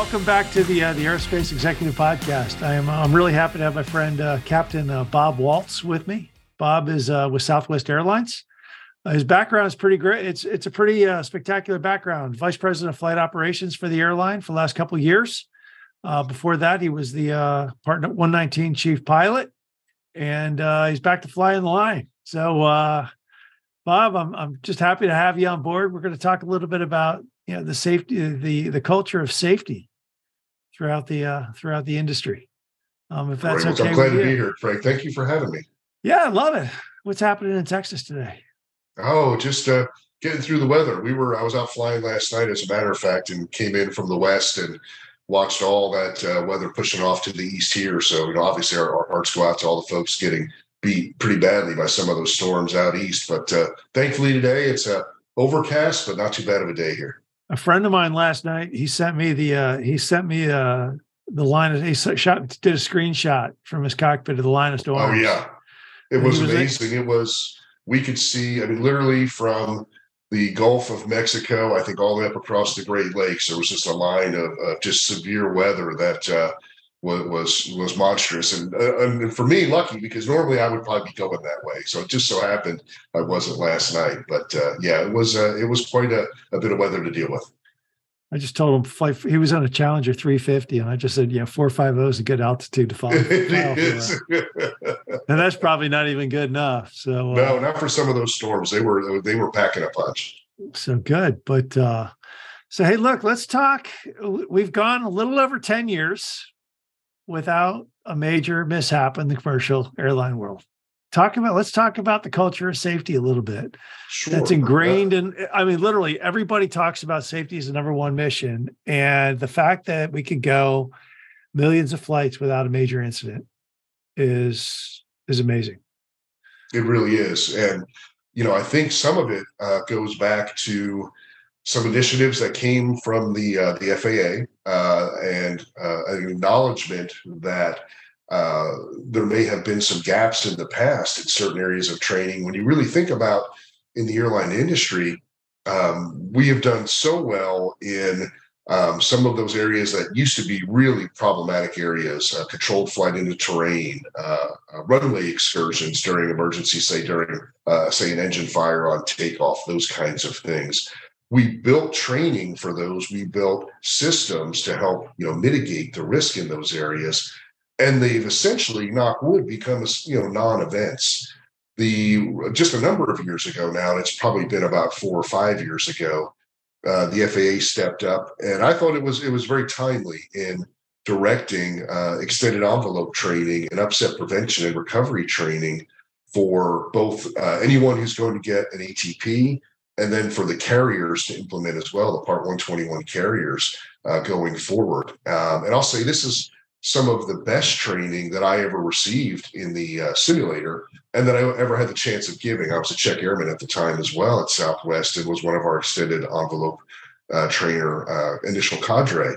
welcome back to the uh, the Aerospace Executive Podcast. I am I'm really happy to have my friend uh, Captain uh, Bob Waltz with me. Bob is uh, with Southwest Airlines. Uh, his background is pretty great. It's it's a pretty uh, spectacular background. Vice President of Flight Operations for the airline for the last couple years. before that, he was the Part 119 Chief Pilot, and he's back to flying the line. So, Bob, I'm I'm just happy to have you on board. We're going to talk a little bit about you know the safety the the culture of safety throughout the uh throughout the industry. Um if that's Great. okay i'm glad to be here frank. Thank you for having me. Yeah i love it. What's happening in texas today? Oh just uh getting through the weather. We were i was out flying last night as a matter of fact and came in from the west and watched all that uh, weather pushing off to the east here. So you know obviously our, our hearts go out to all the folks getting beat pretty badly by some of those storms out east. But uh thankfully today it's a overcast but not too bad of a day here a friend of mine last night he sent me the uh he sent me uh the line he shot did a screenshot from his cockpit of the line of storms. oh yeah it was, was amazing like, it was we could see i mean literally from the gulf of mexico i think all the way up across the great lakes there was just a line of, of just severe weather that uh was was, was monstrous and, uh, and for me lucky because normally i would probably be going that way so it just so happened i wasn't last night but uh, yeah it was uh, it was quite a, a bit of weather to deal with I just told him flight. He was on a Challenger 350, and I just said, "Yeah, four five zero is a good altitude to fly." and that's probably not even good enough. So no, uh, not for some of those storms. They were they were packing a punch. So good, but uh, so hey, look, let's talk. We've gone a little over ten years without a major mishap in the commercial airline world. Talk about let's talk about the culture of safety a little bit. Sure. That's ingrained in I mean literally everybody talks about safety as the number one mission and the fact that we could go millions of flights without a major incident is is amazing. It really is and you know I think some of it uh, goes back to some initiatives that came from the uh, the FAA uh, and uh, an acknowledgement that uh, there may have been some gaps in the past in certain areas of training. When you really think about in the airline industry, um, we have done so well in um, some of those areas that used to be really problematic areas, uh, controlled flight into terrain, uh, runway excursions during emergency, say during, say, an engine fire on takeoff, those kinds of things. We built training for those. We built systems to help, you know, mitigate the risk in those areas and they've essentially, knock wood, become you know non-events. The just a number of years ago now, and it's probably been about four or five years ago, uh, the FAA stepped up, and I thought it was it was very timely in directing uh, extended envelope training and upset prevention and recovery training for both uh, anyone who's going to get an ATP and then for the carriers to implement as well, the Part 121 carriers uh, going forward. Um, and I'll say this is some of the best training that I ever received in the uh, simulator and that I ever had the chance of giving. I was a check airman at the time as well at Southwest and was one of our extended envelope uh, trainer uh, initial cadre.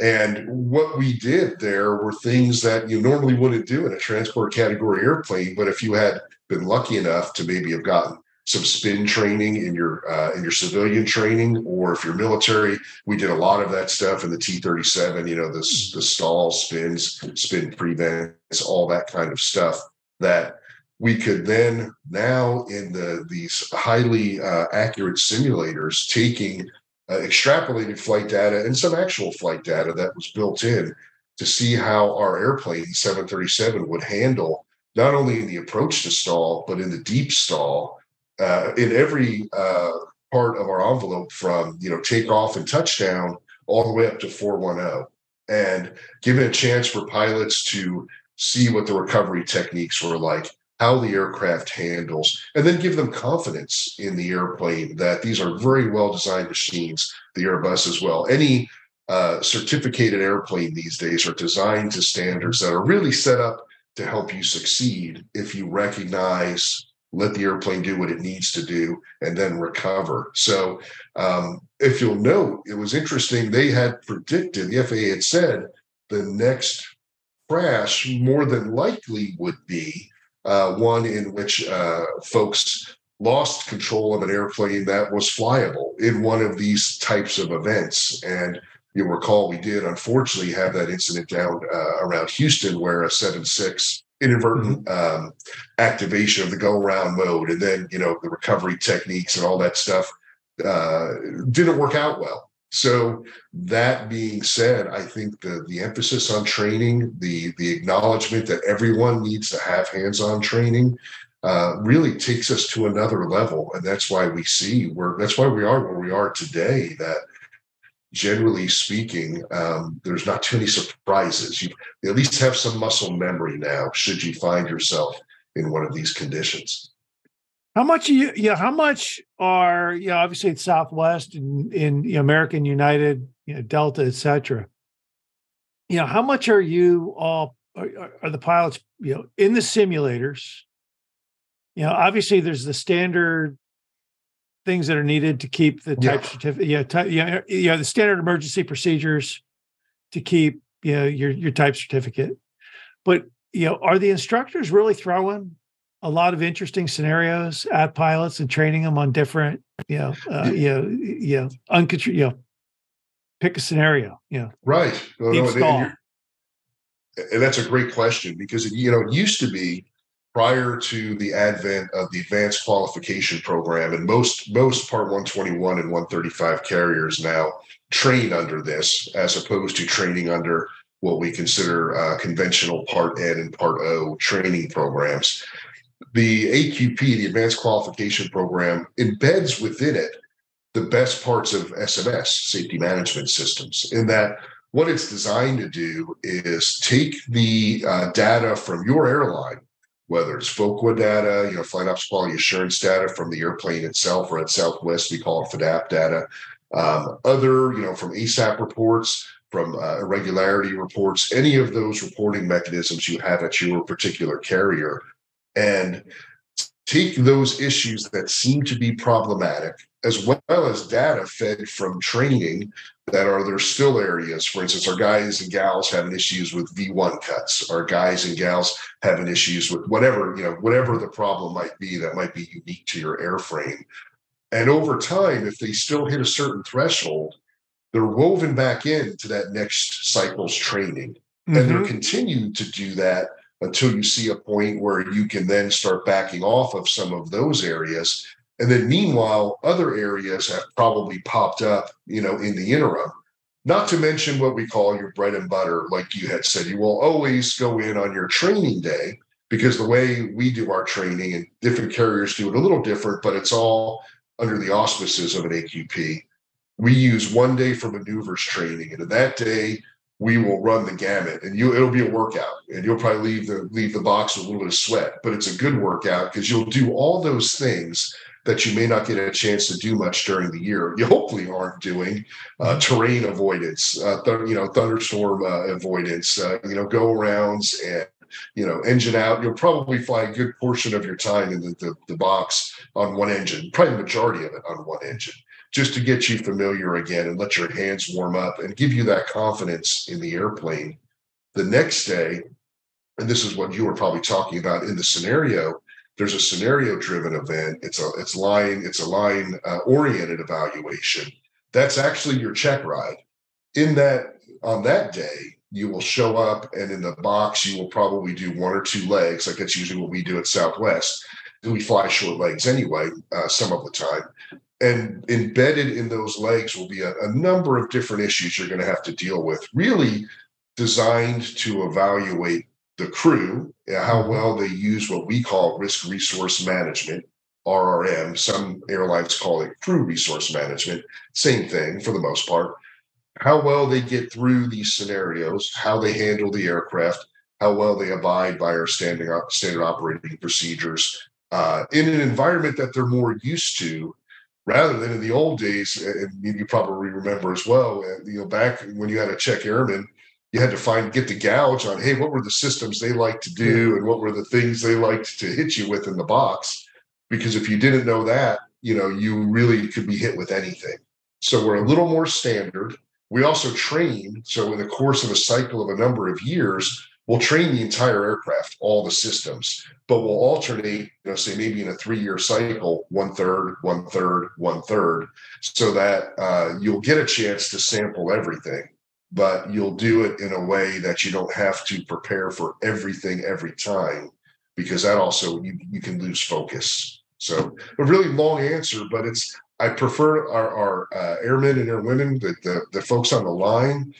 And what we did there were things that you normally wouldn't do in a transport category airplane. But if you had been lucky enough to maybe have gotten some spin training in your uh, in your civilian training, or if you're military, we did a lot of that stuff in the T-37. You know, the the stall spins, spin prevents, all that kind of stuff. That we could then now in the these highly uh, accurate simulators taking uh, extrapolated flight data and some actual flight data that was built in to see how our airplane 737 would handle not only in the approach to stall but in the deep stall uh, in every uh, part of our envelope from you know takeoff and touchdown all the way up to 410 and giving a chance for pilots to see what the recovery techniques were like how the aircraft handles and then give them confidence in the airplane that these are very well designed machines the airbus as well. Any uh, certificated airplane these days are designed to standards that are really set up to help you succeed if you recognize let the airplane do what it needs to do and then recover. So, um, if you'll note, it was interesting. They had predicted, the FAA had said, the next crash more than likely would be uh, one in which uh, folks lost control of an airplane that was flyable in one of these types of events. And You'll recall we did unfortunately have that incident down uh, around Houston where a 7 6 inadvertent mm-hmm. um, activation of the go around mode and then, you know, the recovery techniques and all that stuff uh, didn't work out well. So that being said, I think the the emphasis on training, the the acknowledgement that everyone needs to have hands-on training, uh, really takes us to another level, and that's why we see where that's why we are where we are today. That generally speaking, um, there's not too many surprises. You at least have some muscle memory now, should you find yourself in one of these conditions. How much you yeah, how much are you know, obviously it's Southwest and in you know, American United, you know, Delta, etc. You know, how much are you all are, are the pilots, you know, in the simulators? You know, obviously there's the standard things that are needed to keep the type yeah. certificate. Yeah, ty- yeah, yeah, the standard emergency procedures to keep you know your your type certificate. But you know, are the instructors really throwing a lot of interesting scenarios at pilots and training them on different, you know, uh, you know, you know, uncontrolled, you know, pick a scenario, you know, right. Well, no, and, and that's a great question because you know it used to be prior to the advent of the advanced qualification program and most most part 121 and 135 carriers now train under this as opposed to training under what we consider uh, conventional part n and part o training programs. The AQP, the Advanced Qualification Program, embeds within it the best parts of SMS, safety management systems, in that what it's designed to do is take the uh, data from your airline, whether it's FOQA data, you know, flight ops quality assurance data from the airplane itself, or at Southwest, we call it FADAP data, um, other, you know, from ASAP reports, from uh, irregularity reports, any of those reporting mechanisms you have at your particular carrier. And take those issues that seem to be problematic as well as data fed from training that are there still areas for instance our guys and gals having issues with v1 cuts our guys and gals having issues with whatever you know whatever the problem might be that might be unique to your airframe and over time if they still hit a certain threshold they're woven back into that next cycle's training mm-hmm. and they're mm-hmm. continued to do that until you see a point where you can then start backing off of some of those areas. And then meanwhile, other areas have probably popped up, you know, in the interim. Not to mention what we call your bread and butter, like you had said, you will always go in on your training day because the way we do our training and different carriers do it a little different, but it's all under the auspices of an AQP. We use one day for maneuvers training. And in that day, we will run the gamut and you it'll be a workout and you'll probably leave the leave the box with a little bit of sweat but it's a good workout because you'll do all those things that you may not get a chance to do much during the year. You hopefully aren't doing uh, terrain avoidance uh, th- you know thunderstorm uh, avoidance uh, you know go arounds and you know engine out. You'll probably fly a good portion of your time in the, the, the box on one engine probably the majority of it on one engine just to get you familiar again and let your hands warm up and give you that confidence in the airplane. The next day, and this is what you were probably talking about in the scenario, there's a scenario driven event. It's a it's line it's a line uh, oriented evaluation. That's actually your check ride. In that on that day, you will show up and in the box you will probably do one or two legs like that's usually what we do at southwest we fly short legs anyway uh, some of the time and embedded in those legs will be a, a number of different issues you're going to have to deal with, really designed to evaluate the crew, how mm-hmm. well they use what we call risk resource management, RRM. Some airlines call it crew resource management. Same thing for the most part. How well they get through these scenarios, how they handle the aircraft, how well they abide by our standing standard operating procedures uh, in an environment that they're more used to rather than in the old days, and you probably remember as well, you know, back when you had a check airman, you had to find get the gouge on, hey, what were the systems they liked to do, and what were the things they liked to hit you with in the box? Because if you didn't know that, you know, you really could be hit with anything. So we're a little more standard. We also train. So in the course of a cycle of a number of years, we'll train the entire aircraft, all the systems, but we'll alternate, you know, say maybe in a three year cycle, one third, one third, one third, so that uh, you'll get a chance to sample everything, but you'll do it in a way that you don't have to prepare for everything every time, because that also you, you can lose focus. So a really long answer, but it's I prefer our, our uh, airmen and airwomen, the, the, the folks on the line,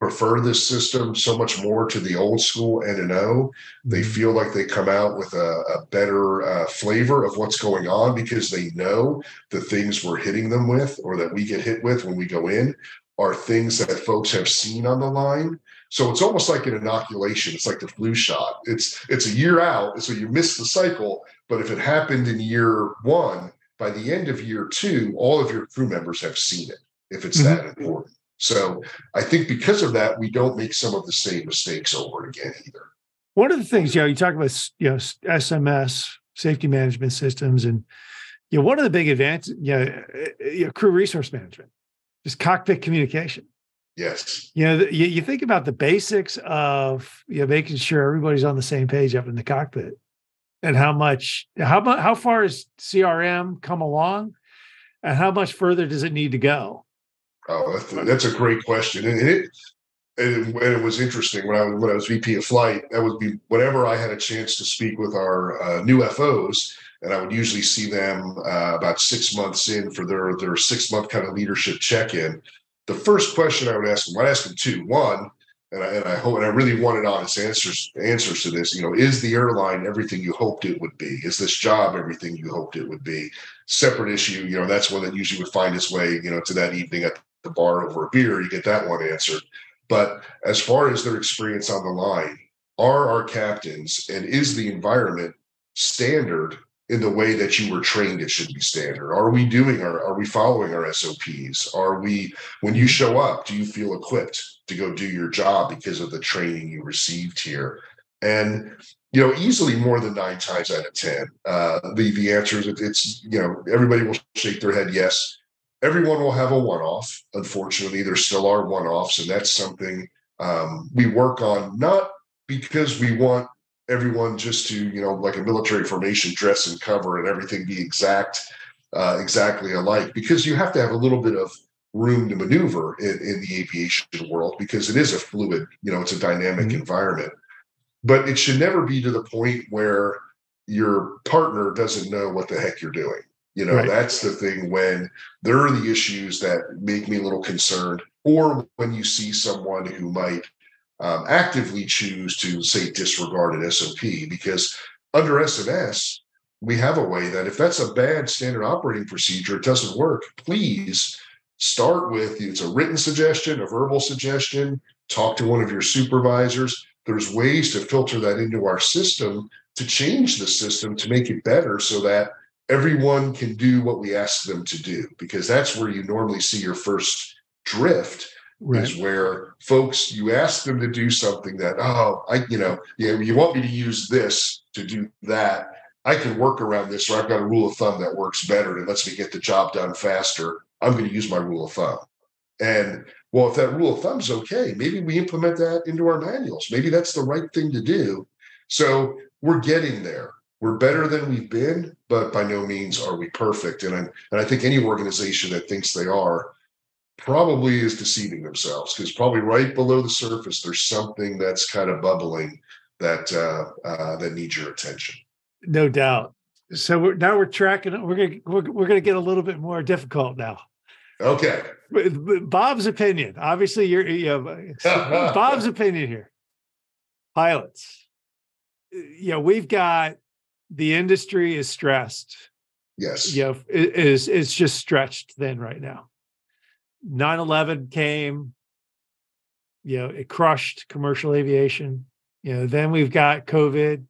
prefer this system so much more to the old school N and O. They mm-hmm. feel like they come out with a, a better uh, flavor of what's going on because they know the things we're hitting them with or that we get hit with when we go in are things that folks have seen on the line. So it's almost like an inoculation. It's like the flu shot. It's it's a year out, so you miss the cycle. But if it happened in year one, by the end of year two, all of your crew members have seen it. If it's mm-hmm. that important. So I think because of that, we don't make some of the same mistakes over again either. One of the things, you know, you talk about you know SMS, safety management systems, and you know, one of the big advances, you know, eh, eh, you know, crew resource management, just cockpit communication. Yes. You know, you, you think about the basics of you know making sure everybody's on the same page up in the cockpit, and how much how much how far has CRM come along, and how much further does it need to go? Oh, that's a, that's a great question, and it and, it was interesting when I when I was VP of flight. That would be whenever I had a chance to speak with our uh, new FOs, and I would usually see them uh, about six months in for their their six month kind of leadership check in. The first question I would ask them, I'd ask them two. One, and I, and I hope, and I really wanted honest answers answers to this. You know, is the airline everything you hoped it would be? Is this job everything you hoped it would be? Separate issue. You know, that's one that usually would find its way, you know, to that evening at the bar over a beer, you get that one answered. But as far as their experience on the line, are our captains and is the environment standard in the way that you were trained it should be standard? Are we doing our are we following our SOPs? Are we when you show up, do you feel equipped to go do your job because of the training you received here? And you know, easily more than nine times out of ten, uh, the the answer is it's you know everybody will shake their head yes everyone will have a one-off. Unfortunately, there still are one-offs, and that's something um, we work on not because we want everyone just to you know like a military formation dress and cover and everything be exact uh, exactly alike because you have to have a little bit of room to maneuver in, in the aviation world because it is a fluid you know it's a dynamic mm-hmm. environment but it should never be to the point where your partner doesn't know what the heck you're doing you know, right. that's the thing when there are the issues that make me a little concerned, or when you see someone who might um, actively choose to say disregard an SOP, because under SMS, we have a way that if that's a bad standard operating procedure, it doesn't work, please start with it's a written suggestion, a verbal suggestion, talk to one of your supervisors. There's ways to filter that into our system to change the system to make it better so that everyone can do what we ask them to do because that's where you normally see your first drift right. is where folks you ask them to do something that oh i you know yeah you want me to use this to do that. I can work around this or i've got a rule of thumb that works better and lets me get the job done faster. I'm going to use my rule of thumb. And well if that rule of thumb's okay maybe we implement that into our manuals. Maybe that's the right thing to do. So we're getting there we're better than we've been, but by no means are we perfect. And I, and I think any organization that thinks they are probably is deceiving themselves because probably right below the surface there's something that's kind of bubbling that uh, uh, that needs your attention. No doubt. So we're, now we're tracking. We're gonna we're, we're gonna get a little bit more difficult now. Okay. Bob's opinion. Obviously, you're you know, Bob's opinion here. Pilots. You know, we've got the industry is stressed. Yes. You know, it is it's just stretched thin right now. 9-11 came, you know, it crushed commercial aviation. You know, then we've got COVID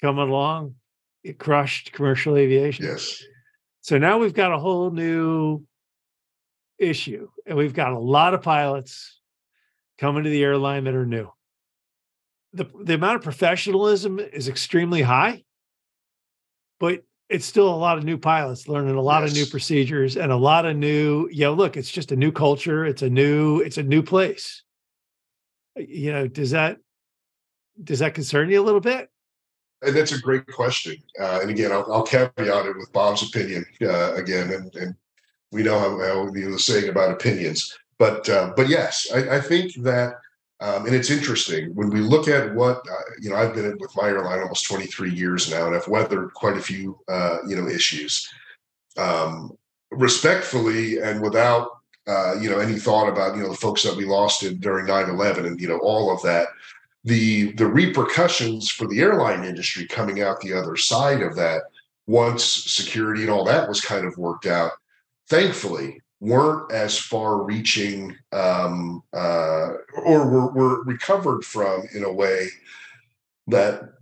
coming along. It crushed commercial aviation. Yes. So now we've got a whole new issue. And we've got a lot of pilots coming to the airline that are new. The, the amount of professionalism is extremely high but it's still a lot of new pilots learning a lot yes. of new procedures and a lot of new you know look it's just a new culture it's a new it's a new place you know does that does that concern you a little bit? And that's a great question. Uh, and again, I'll, I'll, caveat it with Bob's opinion uh, again, and, and, we know how, how you know the saying about opinions. But uh, but yes, I, I think that, um, and it's interesting when we look at what uh, you know. I've been with my airline almost 23 years now, and I've weathered quite a few uh, you know issues. Um, respectfully and without uh, you know any thought about you know the folks that we lost in during 9-11 and you know all of that the the repercussions for the airline industry coming out the other side of that once security and all that was kind of worked out thankfully weren't as far reaching um, uh, or were, were recovered from in a way that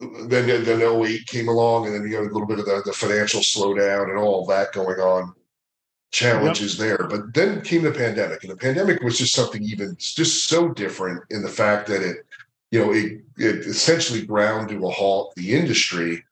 then then 08 came along and then you got a little bit of the, the financial slowdown and all that going on challenges yep. there but then came the pandemic and the pandemic was just something even just so different in the fact that it you know it, it essentially ground to a halt the industry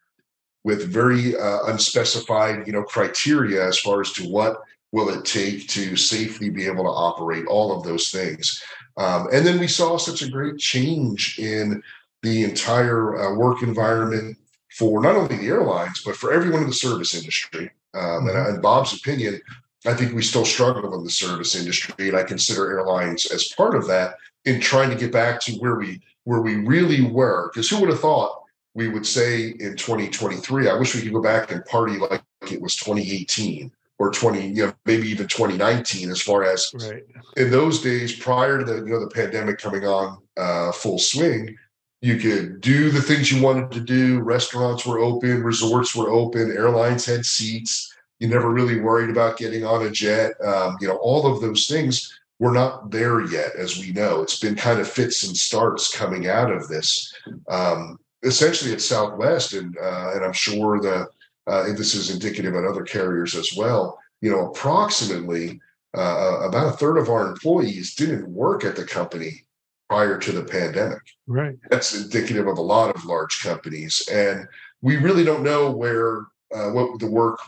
with very uh, unspecified you know criteria as far as to what will it take to safely be able to operate all of those things um, and then we saw such a great change in the entire uh, work environment for not only the airlines but for everyone in the service industry. Um, and mm-hmm. in Bob's opinion, I think we still struggle in the service industry, and I consider airlines as part of that in trying to get back to where we where we really were. Because who would have thought we would say in 2023? I wish we could go back and party like it was 2018 or 20, you know, maybe even 2019. As far as right. in those days prior to the you know the pandemic coming on uh, full swing, you could do the things you wanted to do. Restaurants were open, resorts were open, airlines had seats. You never really worried about getting on a jet. Um, you know, all of those things were not there yet, as we know. It's been kind of fits and starts coming out of this. Um, essentially, at Southwest, and uh, and I'm sure the uh, this is indicative at other carriers as well. You know, approximately uh, about a third of our employees didn't work at the company prior to the pandemic. Right. That's indicative of a lot of large companies, and we really don't know where uh, what the work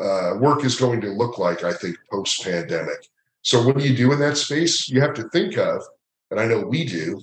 uh, work is going to look like. I think post pandemic. So what do you do in that space? You have to think of, and I know we do.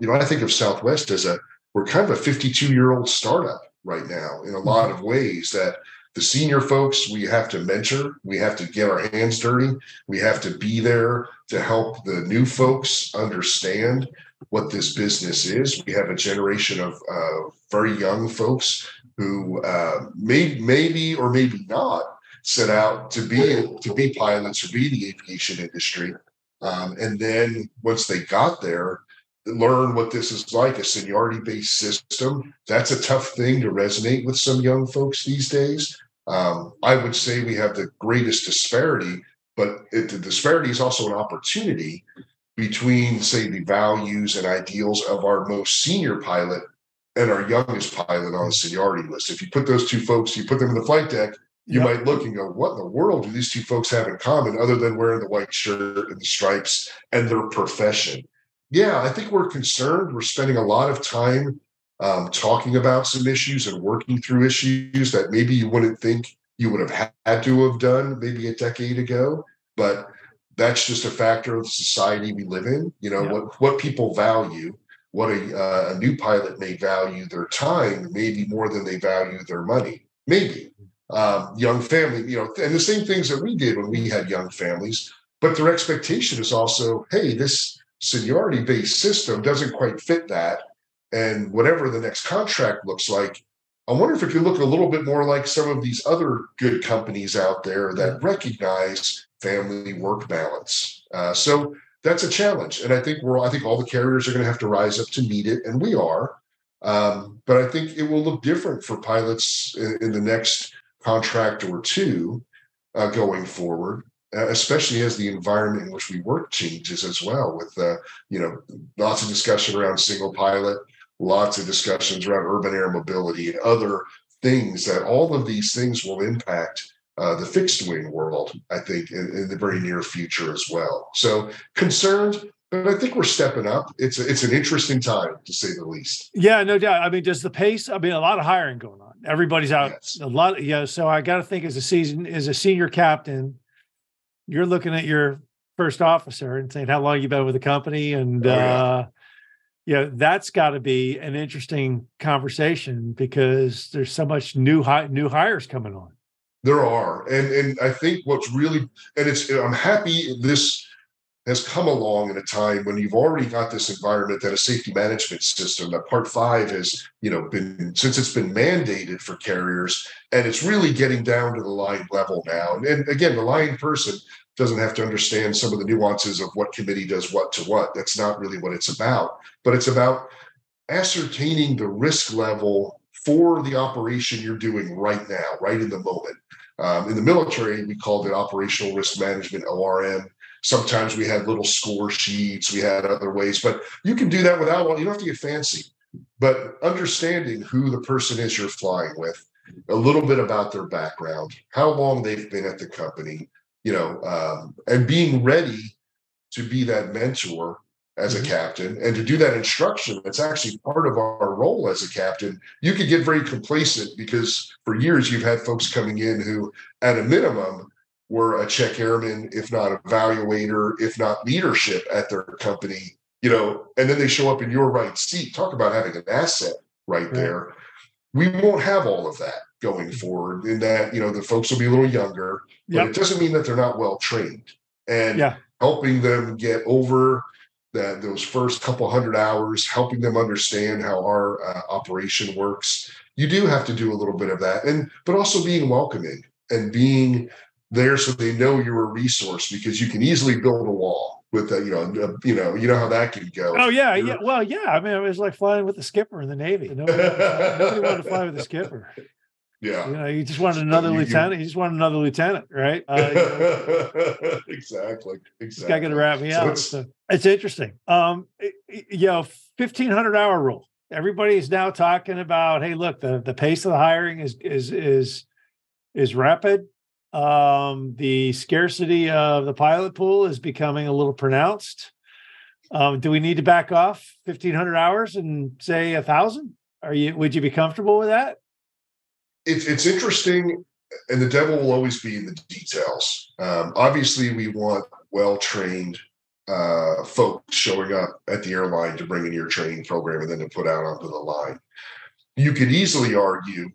You know, I think of Southwest as a we're kind of a 52 year old startup right now in a lot mm-hmm. of ways that the senior folks we have to mentor we have to get our hands dirty we have to be there to help the new folks understand what this business is we have a generation of uh, very young folks who uh, may, maybe or maybe not set out to be to be pilots or be in the aviation industry um, and then once they got there learn what this is like a seniority based system that's a tough thing to resonate with some young folks these days um, I would say we have the greatest disparity, but it, the disparity is also an opportunity between, say, the values and ideals of our most senior pilot and our youngest pilot on the seniority list. If you put those two folks, you put them in the flight deck, you yep. might look and go, what in the world do these two folks have in common other than wearing the white shirt and the stripes and their profession? Yeah, I think we're concerned. We're spending a lot of time um, talking about some issues and working through issues that maybe you wouldn't think you would have had to have done maybe a decade ago. But that's just a factor of the society we live in. You know, yeah. what, what people value, what a, uh, a new pilot may value their time, maybe more than they value their money. Maybe. Um, young family, you know, and the same things that we did when we had young families. But their expectation is also, hey, this seniority based system doesn't quite fit that and whatever the next contract looks like, I wonder if it could look a little bit more like some of these other good companies out there that recognize family work balance. Uh, so that's a challenge, and I think we're I think all the carriers are going to have to rise up to meet it, and we are. Um, but I think it will look different for pilots in, in the next contract or two uh, going forward. Uh, especially as the environment in which we work changes as well, with uh, you know lots of discussion around single pilot, lots of discussions around urban air mobility and other things that all of these things will impact uh, the fixed wing world, I think, in, in, the very near future as well. So concerned, but I think we're stepping up. It's a, it's an interesting time to say the least. Yeah, no doubt. I mean, does the pace? I mean, a lot of hiring going on. Everybody's out. Yes. A lot. Yeah. So I got to think as a season as a senior captain, you're looking at your first officer and saying how long you been with the company and. Oh, yeah. uh yeah, that's got to be an interesting conversation because there's so much new hi- new hires coming on. There are, and and I think what's really and it's I'm happy this has come along in a time when you've already got this environment that a safety management system that part five has you know been since it's been mandated for carriers and it's really getting down to the line level now. And, and again the line person doesn't have to understand some of the nuances of what committee does what to what. That's not really what it's about. But it's about ascertaining the risk level for the operation you're doing right now right in the moment. Um, in the military we called it operational risk management orm Sometimes we had little score sheets, we had other ways, but you can do that without one. You don't have to get fancy. But understanding who the person is you're flying with, a little bit about their background, how long they've been at the company, you know, um, and being ready to be that mentor as mm-hmm. a captain and to do that instruction that's actually part of our role as a captain you could get very complacent because for years you've had folks coming in who at a minimum were a check airman, if not evaluator, if not leadership at their company, you know, and then they show up in your right seat. Talk about having an asset right, right. there. We won't have all of that going mm-hmm. forward in that, you know, the folks will be a little younger, but yep. it doesn't mean that they're not well trained. And yeah. helping them get over that those first couple hundred hours, helping them understand how our uh, operation works. You do have to do a little bit of that, and but also being welcoming and being there so they know you're a resource because you can easily build a wall with a, you know a, you know you know how that can go. Oh yeah, you're, yeah. Well, yeah. I mean, it was like flying with the skipper in the Navy. Nobody, nobody wanted to fly with the skipper. Yeah. You know, you just wanted another you, lieutenant. You just wanted another lieutenant, right? Uh, you know, exactly. Exactly. Got to wrap me so out. It's, so it's interesting. Um, you know, fifteen hundred hour rule. Everybody is now talking about, hey, look, the the pace of the hiring is is is is rapid um, the scarcity of the pilot pool is becoming a little pronounced. Um, do we need to back off 1500 hours and say a thousand? Are you, would you be comfortable with that? It's, it's interesting. And the devil will always be in the details. Um, obviously, we want well trained uh, folks showing up at the airline to bring in your training program and then to put out onto the line. You could easily argue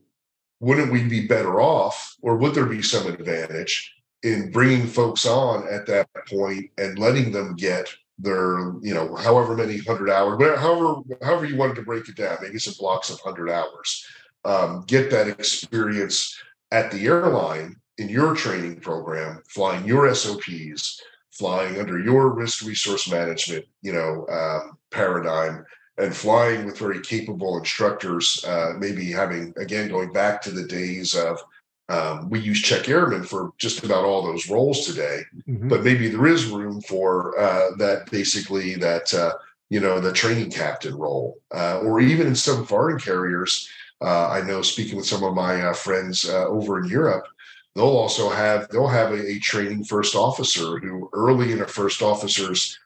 wouldn't we be better off or would there be some advantage in bringing folks on at that point and letting them get their you know however many hundred hours however however you wanted to break it down maybe some blocks of hundred hours um, get that experience at the airline in your training program flying your sops flying under your risk resource management you know um, paradigm and flying with very capable instructors, uh, maybe having, again, going back to the days of um, we use check airmen for just about all those roles today, mm-hmm. but maybe there is room for uh, that basically that, uh, you know, the training captain role, uh, or even in some foreign carriers. Uh, I know speaking with some of my uh, friends over in Europe, they'll also have they'll have a, a, training first officer who early in a first officer's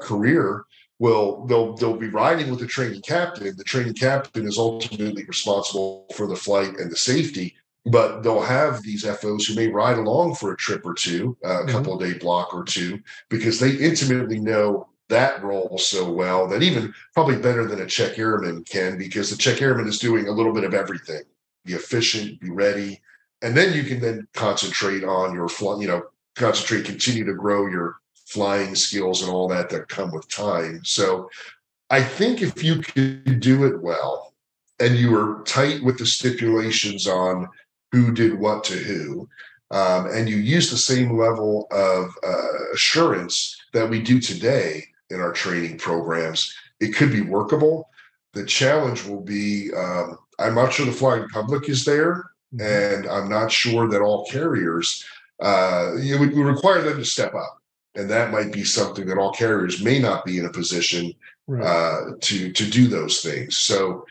career will they'll they'll be riding with the training captain. The training captain is ultimately responsible for the flight and the safety, but they'll have these FOs who may ride along for a trip or two, a mm-hmm. couple of day block or two, because they intimately know that role so well that even probably better than a check airman can, because the check airman is doing a little bit of everything. Be efficient, be ready, and then you can then concentrate on your flight. You know, concentrate, continue to grow your flying skills and all that that come with time. So I think if you could do it well and you were tight with the stipulations on who did what to who, um, and you use the same level of uh, assurance that we do today in our training programs, it could be workable. The challenge will be um, I'm not sure the flying public is there, mm-hmm. and I'm not sure that all carriers, uh, it would require them to step up and that might be something that all carriers may not be in a position right. uh, to to do those things. So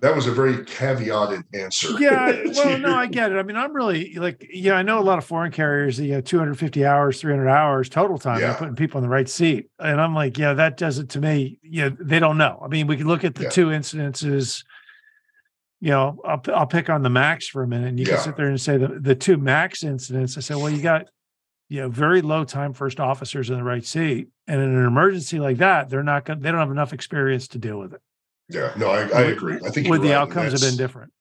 that was a very caveated answer. Yeah, well, no, I get it. I mean, I'm really like, yeah, I know a lot of foreign carriers, you know, 250 hours, 300 hours total time. Yeah. Putting people in the right seat, and I'm like, yeah, that does it to me. Yeah, they don't know. I mean, we can look at the yeah. two incidences. You know, I'll I'll pick on the max for a minute, and you yeah. can sit there and say the the two max incidents. I said, well, you got you know, very low time first officers in the right seat. And in an emergency like that, they're not going. They don't have enough experience to deal with it. Yeah, no, I, I agree. I think with the right. outcomes have been different.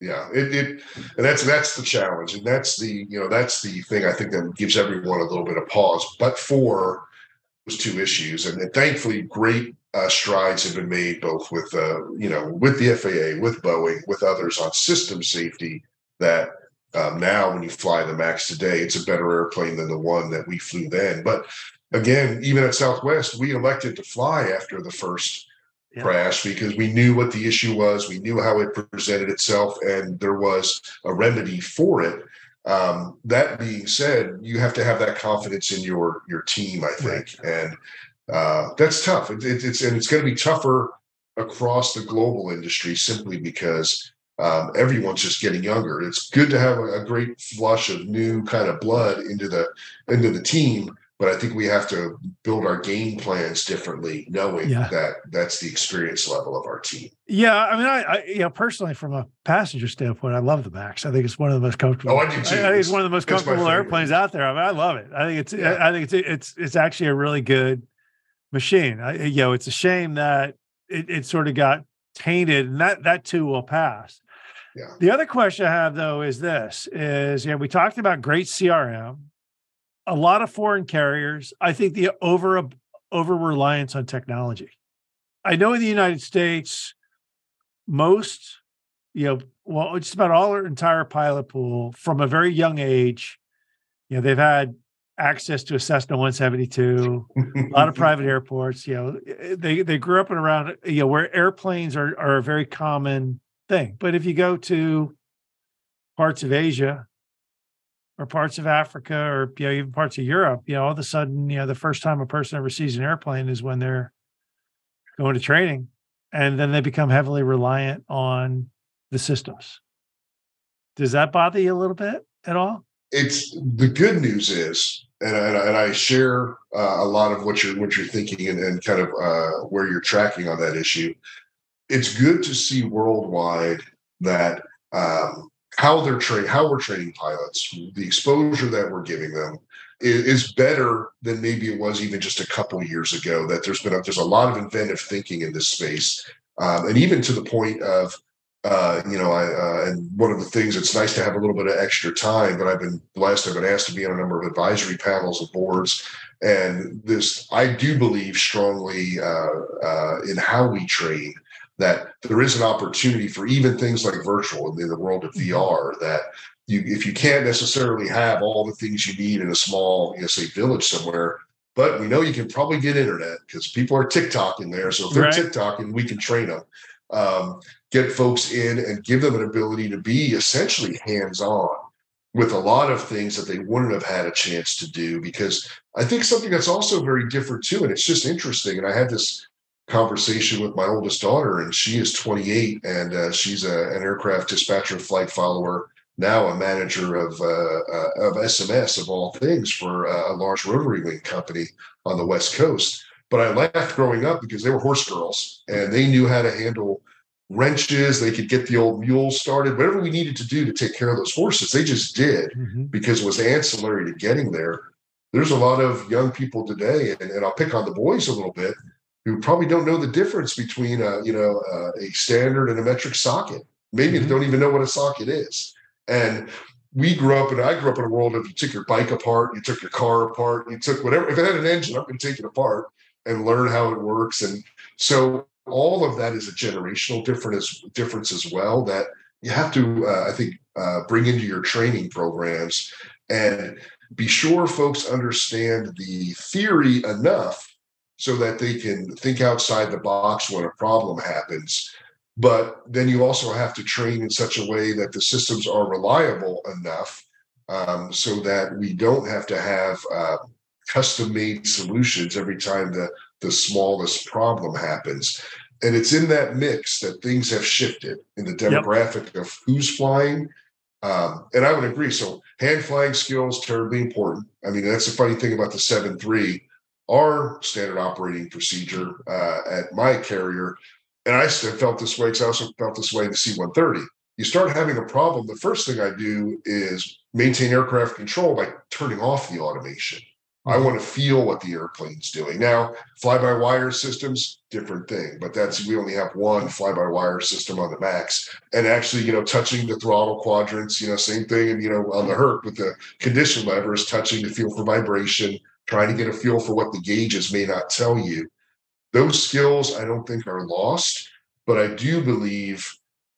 Yeah, it, it and that's that's the challenge, and that's the you know that's the thing I think that gives everyone a little bit of pause. But for those two issues, and, and thankfully, great uh, strides have been made both with uh, you know with the FAA, with Boeing, with others on system safety. That um, now, when you fly the Max today, it's a better airplane than the one that we flew then. But again, even at Southwest, we elected to fly after the first yeah. crash because we knew what the issue was, we knew how it presented itself, and there was a remedy for it. Um, that being said, you have to have that confidence in your your team, I think, right. and uh, that's tough. It, it, it's and it's going to be tougher across the global industry simply because um, everyone's just getting younger. It's good to have a, a, great flush of new kind of blood into the into the team, but I think we have to build our game plans differently, knowing yeah. that that's the experience level of our team. Yeah, I mean, I, I, you know personally from a passenger standpoint, I love the Max. I think it's one of the most comfortable. Oh, I do too. I, I think it's one of the most comfortable airplanes out there. I mean, I love it. I think it's yeah. I think it's it's it's actually a really good machine. I, you know, it's a shame that it, it sort of got tainted, and that that too will pass. Yeah. The other question I have though is this: is know we talked about great CRM a lot of foreign carriers. I think the over over reliance on technology. I know in the United States, most, you know, well, just about all our entire pilot pool from a very young age, you know, they've had access to a Cessna 172, a lot of private airports. You know, they they grew up and around, you know, where airplanes are are a very common thing. But if you go to parts of Asia, or parts of Africa or you know, even parts of Europe, you know, all of a sudden, you know, the first time a person ever sees an airplane is when they're going to training. And then they become heavily reliant on the systems. Does that bother you a little bit at all? It's the good news is, and, and, and I share uh, a lot of what you're what you're thinking and, and kind of uh, where you're tracking on that issue. It's good to see worldwide that um, how they're trained, how we're training pilots, the exposure that we're giving them is, is, better than maybe it was even just a couple years ago. That there's been a, there's a lot of inventive thinking in this space, um, and even to the point of uh, you know, I, uh, and one of the things it's nice to have a little bit of extra time, but I've been blessed. I've been asked to be on a number of advisory panels and boards, and this I do believe strongly uh, uh in how we train that there is an opportunity for even things like virtual in the world of mm-hmm. VR that you if you can't necessarily have all the things you need in a small, you know, say village somewhere, but we know you can probably get internet because people are TikToking there. So if they're right. TikToking, we can train them. Um, get folks in and give them an ability to be essentially hands-on with a lot of things that they wouldn't have had a chance to do because I think something that's also very different too, and it's just interesting. And I had this conversation with my oldest daughter, and she is 28, and uh, she's a, an aircraft dispatcher, flight follower, now a manager of uh, uh, of SMS of all things for a large rotary wing company on the West Coast. But I laughed growing up because they were horse girls, and they knew how to handle wrenches. They could get the old mule started. Whatever we needed to do to take care of those horses, they just did mm-hmm. because it was ancillary to getting there. There's a lot of young people today, and, and I'll pick on the boys a little bit who probably don't know the difference between a you know a standard and a metric socket. Maybe mm-hmm. they don't even know what a socket is. And we grew up, and I grew up in a world of you took your bike apart, you took your car apart, you took whatever. If it had an engine, I'm going to take it apart and learn how it works. And so all of that is a generational difference difference as well that you have to, uh, I think, uh, bring into your training programs and be sure folks understand the theory enough so that they can think outside the box when a problem happens. But then you also have to train in such a way that the systems are reliable enough um, so that we don't have to have uh, custom made solutions every time the, the smallest problem happens. And it's in that mix that things have shifted in the demographic yep. of who's flying. Um, and I would agree. So hand flying skills terribly important. I mean, that's the funny thing about the 7-3 our standard operating procedure uh, at my carrier. And I still felt this way because I also felt this way in the C 130. You start having a problem, the first thing I do is maintain aircraft control by turning off the automation. I mm-hmm. want to feel what the airplane's doing. Now, fly-by-wire systems, different thing, but that's we only have one fly-by-wire system on the Max, and actually, you know, touching the throttle quadrants, you know, same thing, and you know, on the Herc with the condition levers, touching to feel for vibration, trying to get a feel for what the gauges may not tell you. Those skills, I don't think, are lost, but I do believe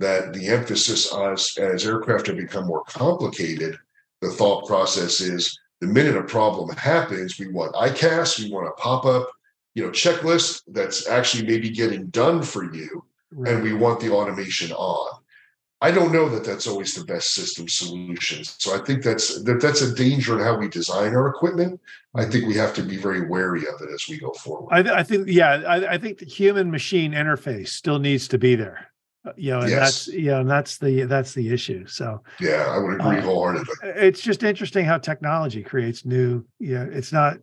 that the emphasis as as aircraft have become more complicated, the thought process is the minute a problem happens, we want EICAS, we want a pop-up, you know, checklist that's actually maybe getting done for you, right. and we want the automation on. I don't know that that's always the best system solution. So I think that's that that's a danger in how we design our equipment. I think we have to be very wary of it as we go forward. I, I think, yeah, I, I think the human machine interface still needs to be there. Uh, you know, and yes. that's you know, and that's the that's the issue. So yeah, I would agree uh, wholeheartedly. It's just interesting how technology creates new. Yeah, you know, it's not.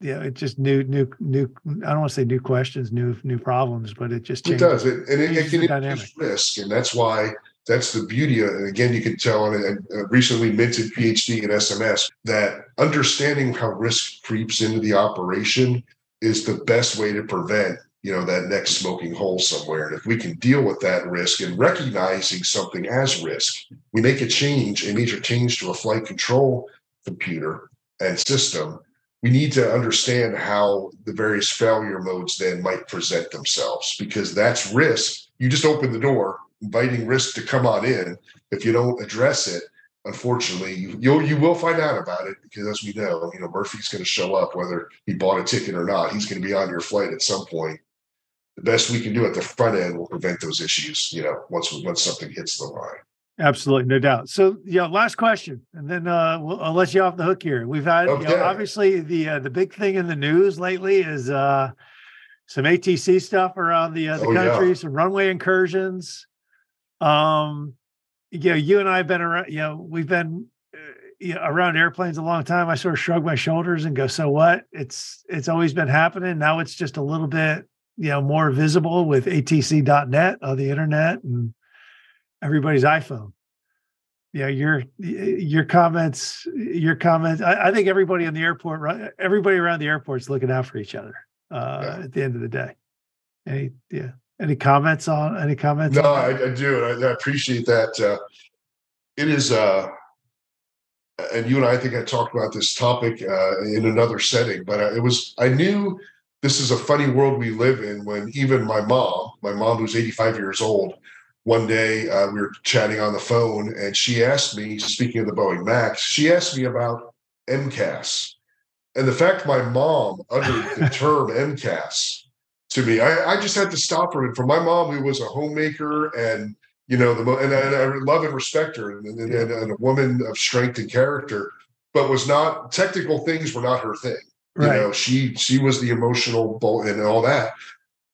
Yeah, it's just new, new, new. I don't want to say new questions, new, new problems, but it just changes, it does, it, and it, it can increase risk, and that's why that's the beauty of and again you can tell on a uh, recently minted phd in sms that understanding how risk creeps into the operation is the best way to prevent you know that next smoking hole somewhere and if we can deal with that risk and recognizing something as risk we make a change a major change to a flight control computer and system we need to understand how the various failure modes then might present themselves because that's risk you just open the door inviting risk to come on in if you don't address it unfortunately, you you'll, you will find out about it because as we know, you know Murphy's going to show up whether he bought a ticket or not. He's going to be on your flight at some point, the best we can do at the front end will prevent those issues. You know, once once something hits the line. Absolutely, no doubt. So, yeah, last question, and then uh, we'll, I'll let you off the hook here. We've had, okay. you know, obviously, the uh, the big thing in the news lately is uh, some ATC stuff around the uh, the oh, country, yeah. some runway incursions. Um, you know, you and I have been around. You know, we've been uh, you know, around airplanes a long time. I sort of shrug my shoulders and go, "So what? It's it's always been happening. Now it's just a little bit you know more visible with atc.net on the internet and everybody's iphone. Yeah your your comments your comments I, I, think everybody in the airport everybody around the airport is looking out for each other uh, yeah. at the end of the day. Any yeah any comments on any comments no I, I, do I, I, appreciate that uh, it is uh and you and I think I talked about this topic uh, in another setting, but it was I knew this is a funny world we live in when even my mom, my mom who's 85 years old, one day uh, we were chatting on the phone and she asked me, speaking of the Boeing Max, she asked me about MCAS. And the fact my mom uttered the term MCAS to me, I, I, just had to stop her. And for my mom, who was a homemaker and you know, the and, and I love and respect her, and, and, and, a woman of strength and character, but was not technical things were not her thing. You right. know, she she was the emotional bull and all that.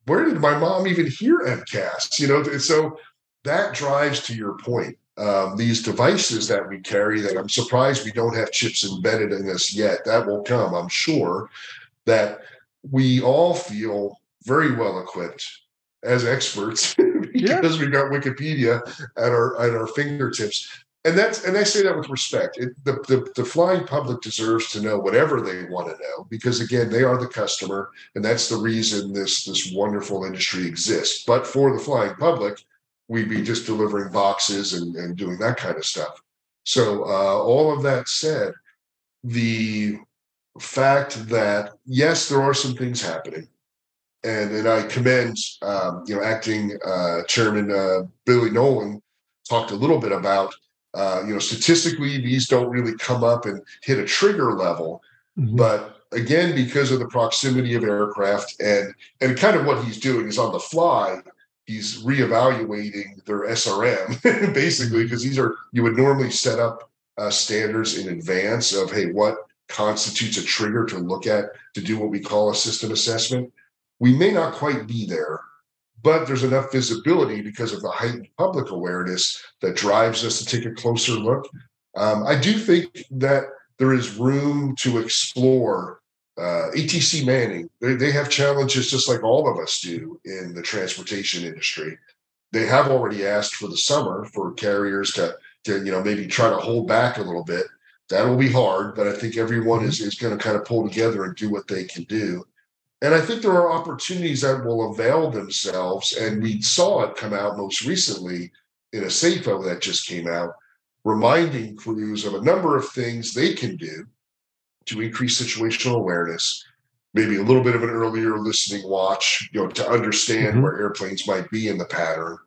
Where did my mom even hear MCAS? You know, so that drives to your point. Um, these devices that we carry that I'm surprised we don't have chips embedded in us yet. That will come, I'm sure. That we all feel very well equipped as experts because yeah. we got Wikipedia at our at our fingertips and that's and I say that with respect. It, the, the the flying public deserves to know whatever they want to know because again, they are the customer, and that's the reason this this wonderful industry exists. But for the flying public, we'd be just delivering boxes and, and doing that kind of stuff. So uh, all of that said, the fact that yes, there are some things happening, and and I commend um, you know acting uh, chairman uh, Billy Nolan talked a little bit about uh, you know, statistically, these don't really come up and hit a trigger level. Mm-hmm. But again, because of the proximity of aircraft and and kind of what he's doing is on the fly, he's reevaluating their SRM basically because these are you would normally set up uh, standards in advance of hey, what constitutes a trigger to look at to do what we call a system assessment. We may not quite be there but there's enough visibility because of the heightened public awareness that drives us to take a closer look. Um, I do think that there is room to explore uh, ATC Manning. They, they have challenges just like all of us do in the transportation industry. They have already asked for the summer for carriers to to you know maybe try to hold back a little bit. That'll be hard, but I think everyone is is going to kind of pull together and do what they can do. And I think there are opportunities that will avail themselves. And we saw it come out most recently in a SAFO that just came out, reminding crews of a number of things they can do to increase situational awareness, maybe a little bit of an earlier listening watch, you know, to understand mm-hmm. where airplanes might be in the pattern.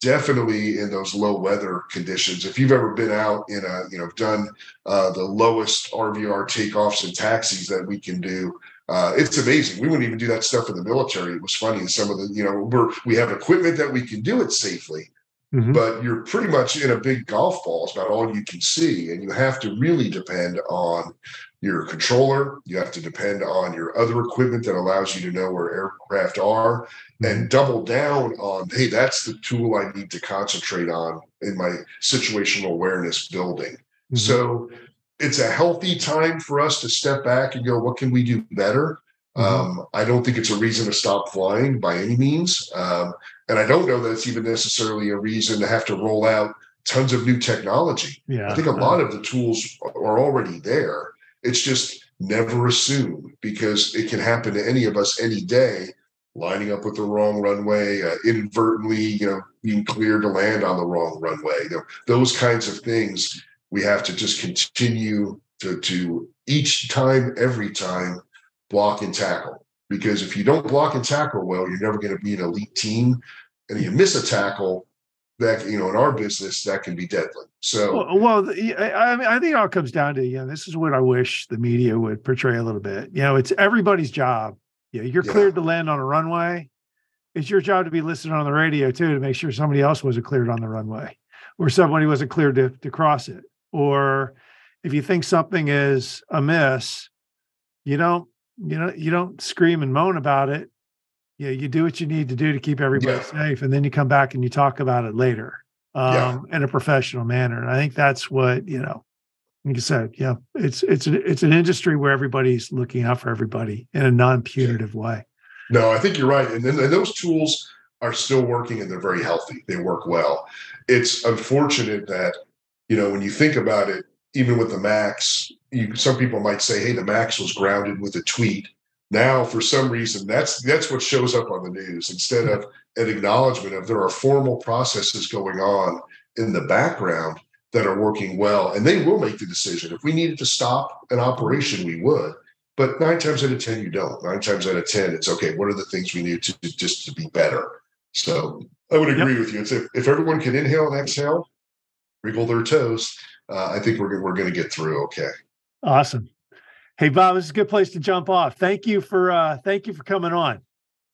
Definitely in those low weather conditions. If you've ever been out in a, you know, done uh, the lowest RVR takeoffs and taxis that we can do, uh, it's amazing. We wouldn't even do that stuff in the military. It was funny. Some of the, you know, we're we have equipment that we can do it safely, mm-hmm. but you're pretty much in a big golf ball. It's about all you can see, and you have to really depend on your controller. You have to depend on your other equipment that allows you to know where aircraft are, and double down on, hey, that's the tool I need to concentrate on in my situational awareness building. Mm-hmm. So it's a healthy time for us to step back and go, what can we do better? Mm-hmm. Um, I don't think it's a reason to stop flying by any means. Um, and I don't know that it's even necessarily a reason to have to roll out tons of new technology. Yeah. I think a lot of the tools are already there. It's just never assume because it can happen to any of us any day lining up with the wrong runway, uh, inadvertently, you know, being cleared to land on the wrong runway. You know, those kinds of things we have to just continue to, to each time, every time, block and tackle. Because if you don't block and tackle well, you're never going to be an elite team. And you miss a tackle, that you know, in our business, that can be deadly. So, well, well I mean, I think it all comes down to you know, this is what I wish the media would portray a little bit. You know, it's everybody's job. Yeah, you're yeah. cleared to land on a runway. It's your job to be listening on the radio too to make sure somebody else wasn't cleared on the runway, or somebody wasn't cleared to to cross it or if you think something is amiss, you don't you know you don't scream and moan about it. Yeah, you do what you need to do to keep everybody yeah. safe, and then you come back and you talk about it later um, yeah. in a professional manner. And I think that's what you know. Like you said, yeah, it's it's it's an industry where everybody's looking out for everybody in a non-punitive yeah. way. No, I think you're right, and, and those tools are still working and they're very healthy. They work well. It's unfortunate that you know, when you think about it, even with the Max, you, some people might say, "Hey, the Max was grounded with a tweet." Now, for some reason, that's that's what shows up on the news instead of an acknowledgement of there are formal processes going on in the background that are working well, and they will make the decision. If we needed to stop an operation, we would. But nine times out of ten, you don't. Nine times out of ten, it's okay. What are the things we need to do just to be better? So I would agree yep. with you. It's if, if everyone can inhale and exhale, wriggle their toes, uh, I think we're we're going to get through okay. Awesome. Hey Bob, this is a good place to jump off. Thank you for uh, thank you for coming on.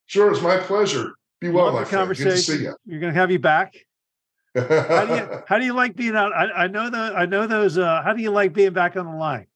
Sure, it's my pleasure. Be well, Love my friend. Good to see you. You're going to have you back. how do you how do you like being out? I, I know the I know those. Uh, how do you like being back on the line?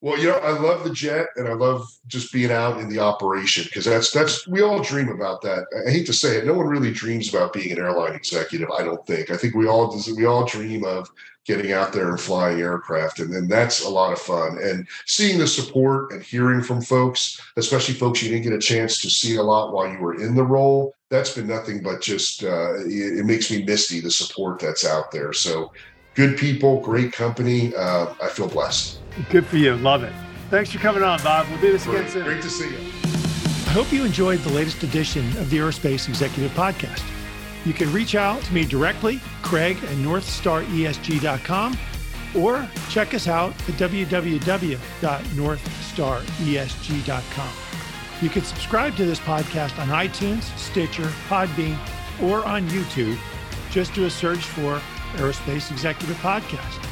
Well, you know, I love the jet and I love just being out in the operation because that's that's we all dream about that. I hate to say it, no one really dreams about being an airline executive. I don't think. I think we all we all dream of getting out there and flying aircraft, and then that's a lot of fun. And seeing the support and hearing from folks, especially folks you didn't get a chance to see a lot while you were in the role, that's been nothing but just uh, it, it makes me misty the support that's out there. So good people, great company. Uh, I feel blessed. Good for you. Love it. Thanks for coming on, Bob. We'll do this great. again soon. Great to see you. I hope you enjoyed the latest edition of the Aerospace Executive Podcast. You can reach out to me directly, Craig at NorthstarESG.com, or check us out at www.northstaresg.com. You can subscribe to this podcast on iTunes, Stitcher, Podbean, or on YouTube. Just do a search for Aerospace Executive Podcast.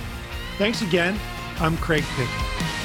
Thanks again. I'm Craig Picken.